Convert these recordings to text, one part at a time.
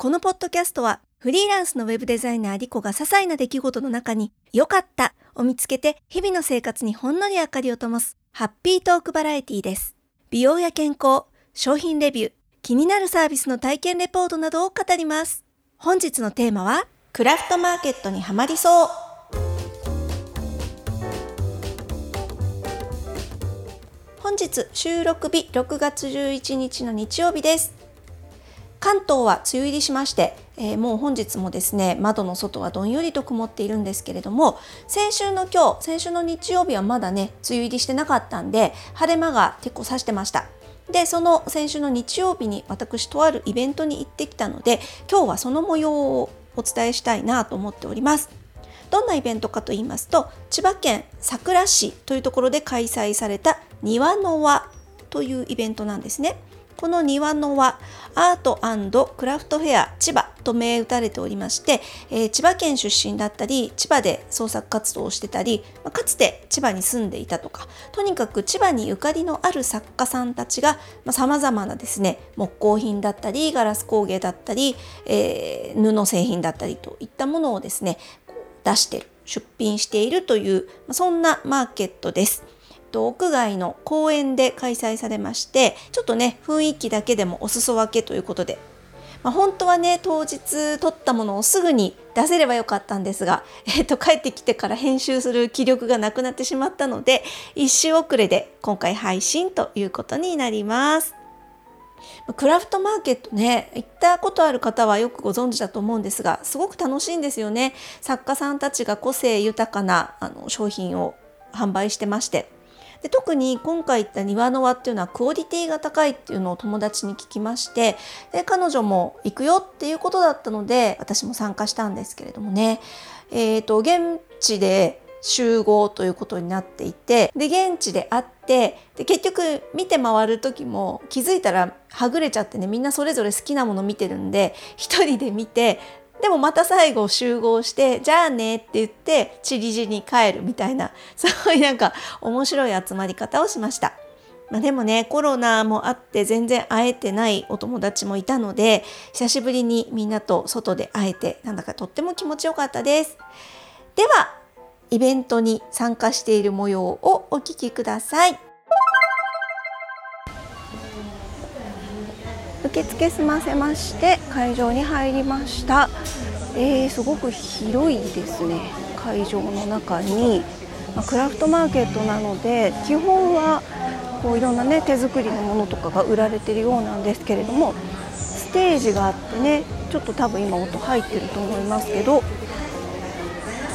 このポッドキャストはフリーランスのウェブデザイナーリコが些細な出来事の中に良かったを見つけて日々の生活にほんのり明かりを灯すハッピートークバラエティです。美容や健康、商品レビュー、気になるサービスの体験レポートなどを語ります。本日のテーマはクラフトマーケットにはまりそう。本日収録日6月11日の日曜日です。関東は梅雨入りしまして、えー、もう本日もですね窓の外はどんよりと曇っているんですけれども先週の今日先週の日曜日はまだね梅雨入りしてなかったんで晴れ間が結構差してました。でその先週の日曜日に私とあるイベントに行ってきたので今日はその模様をお伝えしたいなと思っております。どんなイベントかと言いますと千葉県佐倉市というところで開催された庭の輪というイベントなんですね。この庭の輪アートクラフトフェア千葉と銘打たれておりまして、えー、千葉県出身だったり千葉で創作活動をしてたり、まあ、かつて千葉に住んでいたとかとにかく千葉にゆかりのある作家さんたちがさまざ、まなですね木工品だったりガラス工芸だったり、えー、布製品だったりといったものをですね出してる出品しているというまそんなマーケットです。と屋外の公園で開催されましてちょっとね雰囲気だけでもお裾分けということで、まあ、本当はね当日撮ったものをすぐに出せればよかったんですが、えー、と帰ってきてから編集する気力がなくなってしまったので一周遅れで今回配信ということになります。クラフトマーケットね行ったことある方はよくご存知だと思うんですがすごく楽しいんですよね。作家さんたちが個性豊かなあの商品を販売してまして。で特に今回行った庭の輪っていうのはクオリティが高いっていうのを友達に聞きましてで彼女も行くよっていうことだったので私も参加したんですけれどもね、えーと、現地で集合ということになっていてで現地で会ってで結局見て回る時も気づいたらはぐれちゃってねみんなそれぞれ好きなもの見てるんで一人で見てでもまた最後集合してじゃあねって言ってチリジに帰るみたいな そういうなんか面白い集まり方をしました。まあ、でもねコロナもあって全然会えてないお友達もいたので久しぶりにみんなと外で会えてなんだかとっても気持ちよかったです。ではイベントに参加している模様をお聞きください。受付済ませまして会場に入りました、えー、すごく広いですね。会場の中に、まあ、クラフトマーケットなので基本はこういろんなね手作りのものとかが売られてるようなんですけれどもステージがあってねちょっと多分今音入ってると思いますけど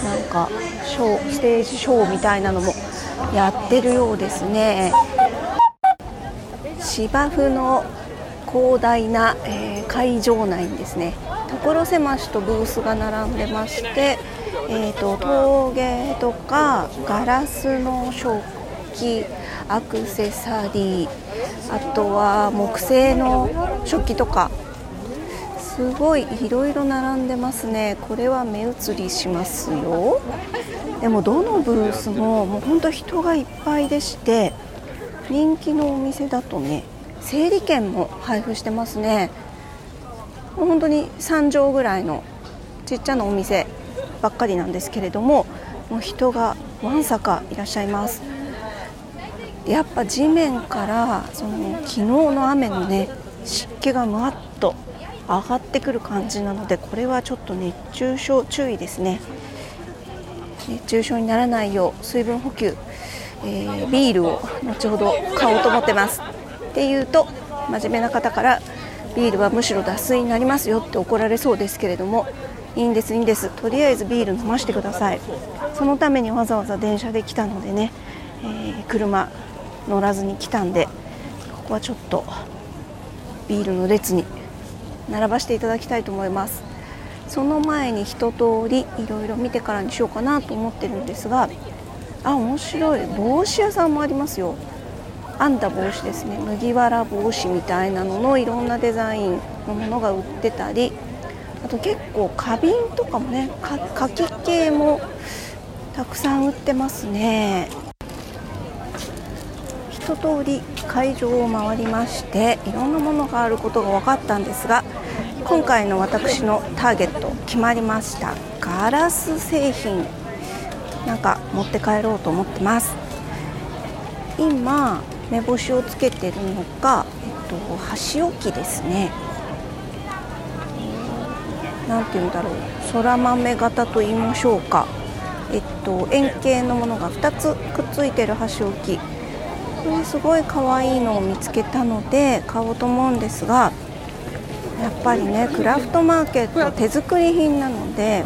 なんかショーステージショーみたいなのもやってるようですね。芝生の広大な、えー、会場内にですね所狭しとブースが並んでまして、えーと、陶芸とかガラスの食器アクセサリーあとは木製の食器とかすごいいろいろ並んでますね。これは目移りしますよ。でもどのブースももうほんと人がいっぱいでして人気のお店だとね整理券も配布してますね。本当に3畳ぐらいのちっちゃなお店ばっかりなんですけれどももう人がわんさかいらっしゃいます。やっぱ地面からその昨日の雨のね湿気がむわっと上がってくる感じなのでこれはちょっと熱中症注意ですね。熱中症にならないよう水分補給、えー、ビールを後ほど買おうと思ってます。っていうと真面目な方からビールはむしろ脱水になりますよって怒られそうですけれどもいいんですいいんです。とりあえずビール飲ましてください。そのためにわざわざ電車で来たのでね、えー、車乗らずに来たんでここはちょっとビールの列に並ばせていただきたいと思います。その前に一通りいろいろ見てからにしようかなと思ってるんですがあ面白い。帽子屋さんもありますよ。編んだ帽子ですね。麦わら帽子みたいなののいろんなデザインのものが売ってたりあと結構花瓶とかもねかき系もたくさん売ってますね。一通り会場を回りましていろんなものがあることが分かったんですが今回の私のターゲット決まりました。ガラス製品。なんか持って帰ろうと思ってます。今目星をつけてるのが、えっと、箸置きですね。何て言うんだろう。空豆型と言いましょうか。えっと円形のものが2つくっついてる箸置き。これすごい可愛いのを見つけたので買おうと思うんですがやっぱりねクラフトマーケット手作り品なので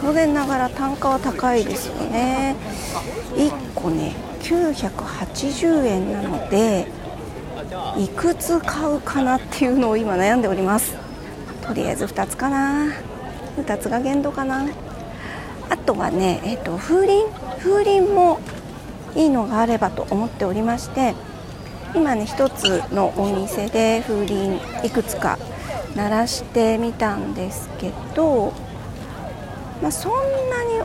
当然ながら単価は高いですよね。1個ね980円なのでいくつ買うかなっていうのを今悩んでおります。とりあえず2つかな。2つが限度かな。あとはね、えーと、風鈴。風鈴もいいのがあればと思っておりまして今ね1つのお店で風鈴いくつか鳴らしてみたんですけど、まあ、そんなに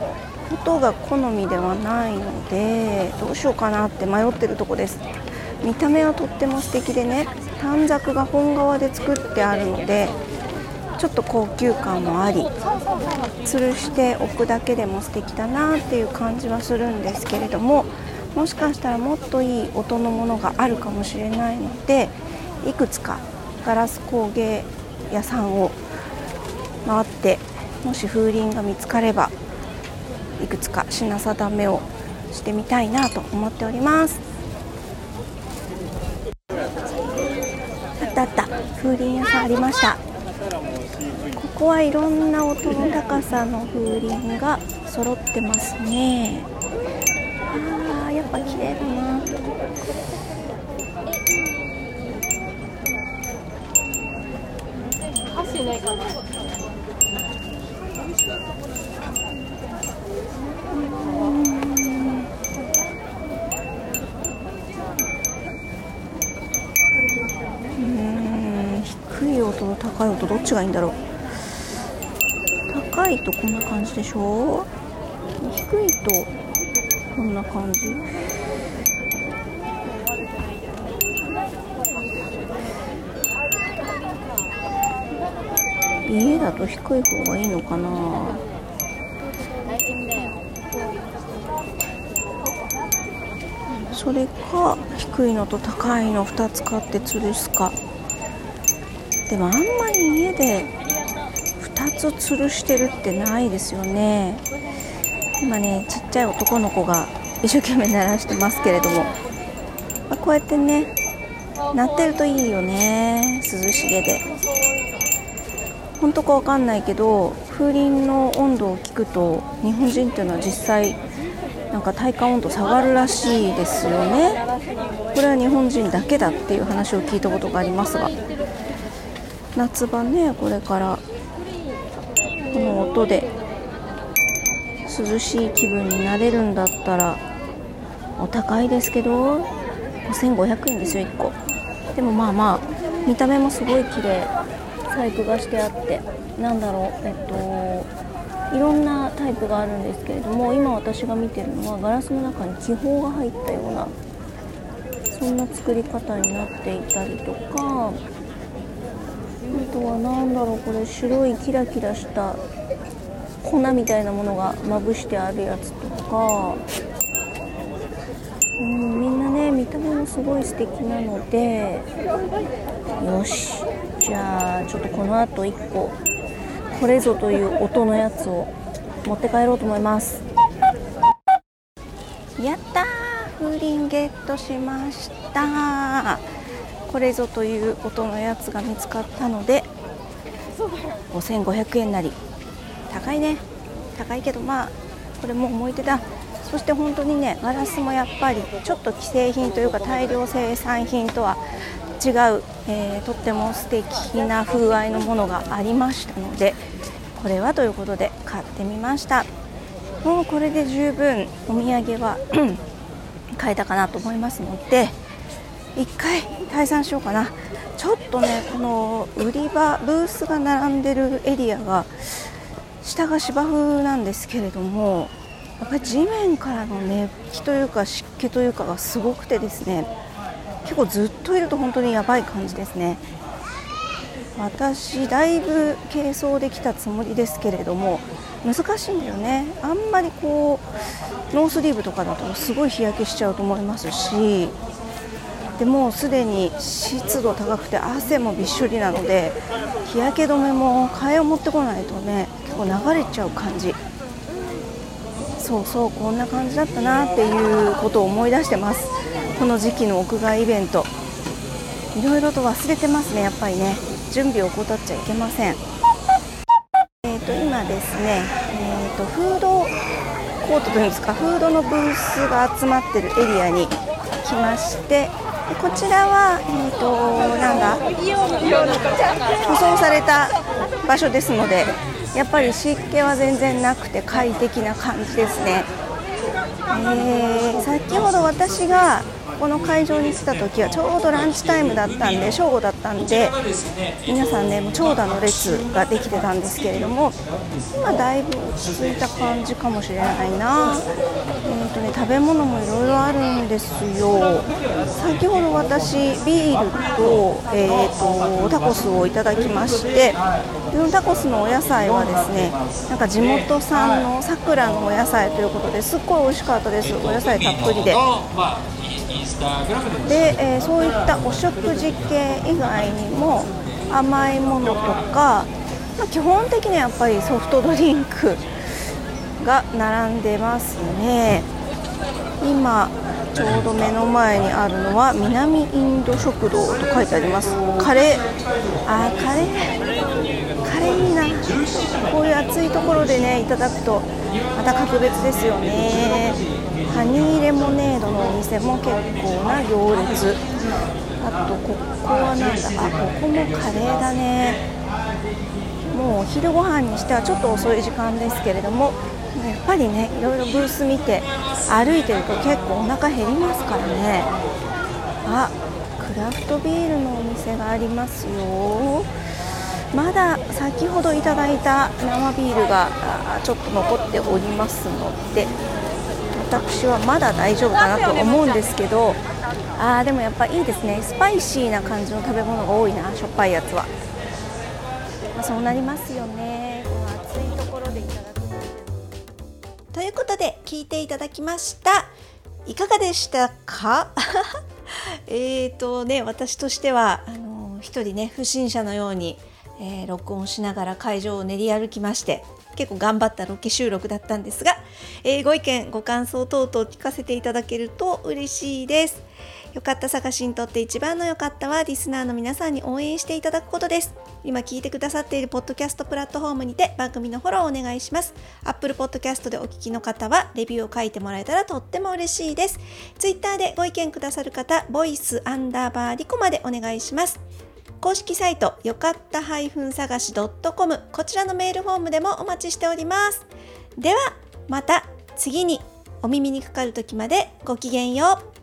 音が好みではないのでどうしようかなって迷ってるとこです。見た目はとっても素敵でね短冊が本革で作ってあるのでちょっと高級感もあり吊るしておくだけでも素敵だなっていう感じはするんですけれどももしかしたらもっといい音のものがあるかもしれないのでいくつかガラス工芸屋さんを回ってもし風鈴が見つかればくつか品定めをしてみたいなと思っております。あったあった。風鈴屋さんありました。ここはいろんな音の高さの風鈴が揃ってますね。あーやっぱ綺麗だな。箸ないかな。音と高い音どっちがいいんだろう？高いとこんな感じでしょ？低いとこんな感じ。家だと低い方がいいのかな？それか低いのと高いの2つ買って吊るすか。でもあんまり家で2つ吊るしてるってないですよね。今ねちっちゃい男の子が一生懸命鳴らしてますけれども、まあ、こうやってね鳴ってるといいよね涼しげで。本当かわかんないけど風鈴の温度を聞くと日本人っていうのは実際なんか体感温度下がるらしいですよね。これは日本人だけだっていう話を聞いたことがありますが。夏場ねこれからこの音で涼しい気分になれるんだったらお高いですけど5500円ですよ1個。でもまあまあ見た目もすごい綺麗。細工がしてあってなんだろうえっといろんなタイプがあるんですけれども今私が見てるのはガラスの中に気泡が入ったようなそんな作り方になっていたりとかとは何だろうこれ白いキラキラした粉みたいなものがまぶしてあるやつとか。うんみんなね見た目もすごい素敵なので。よし。じゃあちょっとこのあと1個。これぞという音のやつを持って帰ろうと思います。やった風鈴ゲットしましたこれぞという音のやつが見つかったので5500円なり。高いね。高いけどまあこれも思い出だそして本当にねガラスもやっぱりちょっと既製品というか大量生産品とは違う、えー、とっても素敵な風合いのものがありましたのでこれはということで買ってみました。もうこれで十分お土産は買えたかなと思いますので1回退散しようかな。ちょっとねこの売り場ブースが並んでるエリアが下が芝生なんですけれどもやっぱり地面からの熱気というか湿気というかがすごくてですね結構ずっといると本当にやばい感じですね。私だいぶ軽装できたつもりですけれども難しいんだよね。あんまりこうノースリーブとかだとすごい日焼けしちゃうと思いますしでもうすでに湿度高くて汗もびっしょりなので日焼け止めも替えを持ってこないとね結構流れちゃう感じ。そうそうこんな感じだったなっていうことを思い出してます。この時期の屋外イベント。いろいろと忘れてますねやっぱりね。準備を怠っちゃいけません。えーと今ですねえーとフードコートというんですかフードのブースが集まってるエリアに来ましてこちらは、えーと、なんだ舗装された場所ですのでやっぱり湿気は全然なくて快適な感じですね、えー、先ほど私がこの会場に来た時はちょうどランチタイムだったんで正午だったんで皆さんねもう長蛇の列ができてたんですけれども今だいぶ落ち着いた感じかもしれないな、えーとね、食べ物もいろいろあるんですよ。先ほど私ビールと,、えーと、タコスをいただきましてこのタコスのお野菜はですねなんか地元産のさくらのお野菜ということですっごい美味しかったです。お野菜たっぷりで。で、えー、そういったお食事系以外にも甘いものとか、まあ、基本的にはやっぱりソフトドリンクが並んでますね。今ちょうど目の前にあるのは南インド食堂と書いてあります。カレーあーカレー？カレーいいな。こういう暑いところでねいただくとまた格別ですよね。ハニーレモネードのお店も結構な行列。あとここはなんだ。あここもカレーだね。もうお昼ご飯にしてはちょっと遅い時間ですけれども。やっぱりねいろいろブース見て歩いてると結構お腹減りますからね。あクラフトビールのお店がありますよ。まだ先ほどいただいた生ビールがちょっと残っておりますので。私はまだ大丈夫かなと思うんですけどあーでもやっぱいいですね。スパイシーな感じの食べ物が多いなしょっぱいやつは、まあ、そうなりますよね。この暑いところでいただくということで聞いていただきました。いかがでしたか？えっとね私としてはあの一人ね不審者のように、えー、録音しながら会場を練り歩きまして結構頑張ったロケ収録だったんですが、えー、ご意見ご感想等々聞かせていただけると嬉しいです。よかった探しにとって一番の良かったはリスナーの皆さんに応援していただくことです。今聞いてくださっているポッドキャストプラットフォームにて番組のフォローをお願いします。Apple Podcast でお聞きの方はレビューを書いてもらえたらとっても嬉しいです。Twitter でご意見くださる方ボイスアンダーバーリコまでお願いします。公式サイトよかった探し .com こちらのメールフォームでもお待ちしております。ではまた次にお耳にかかる時までごきげんよう。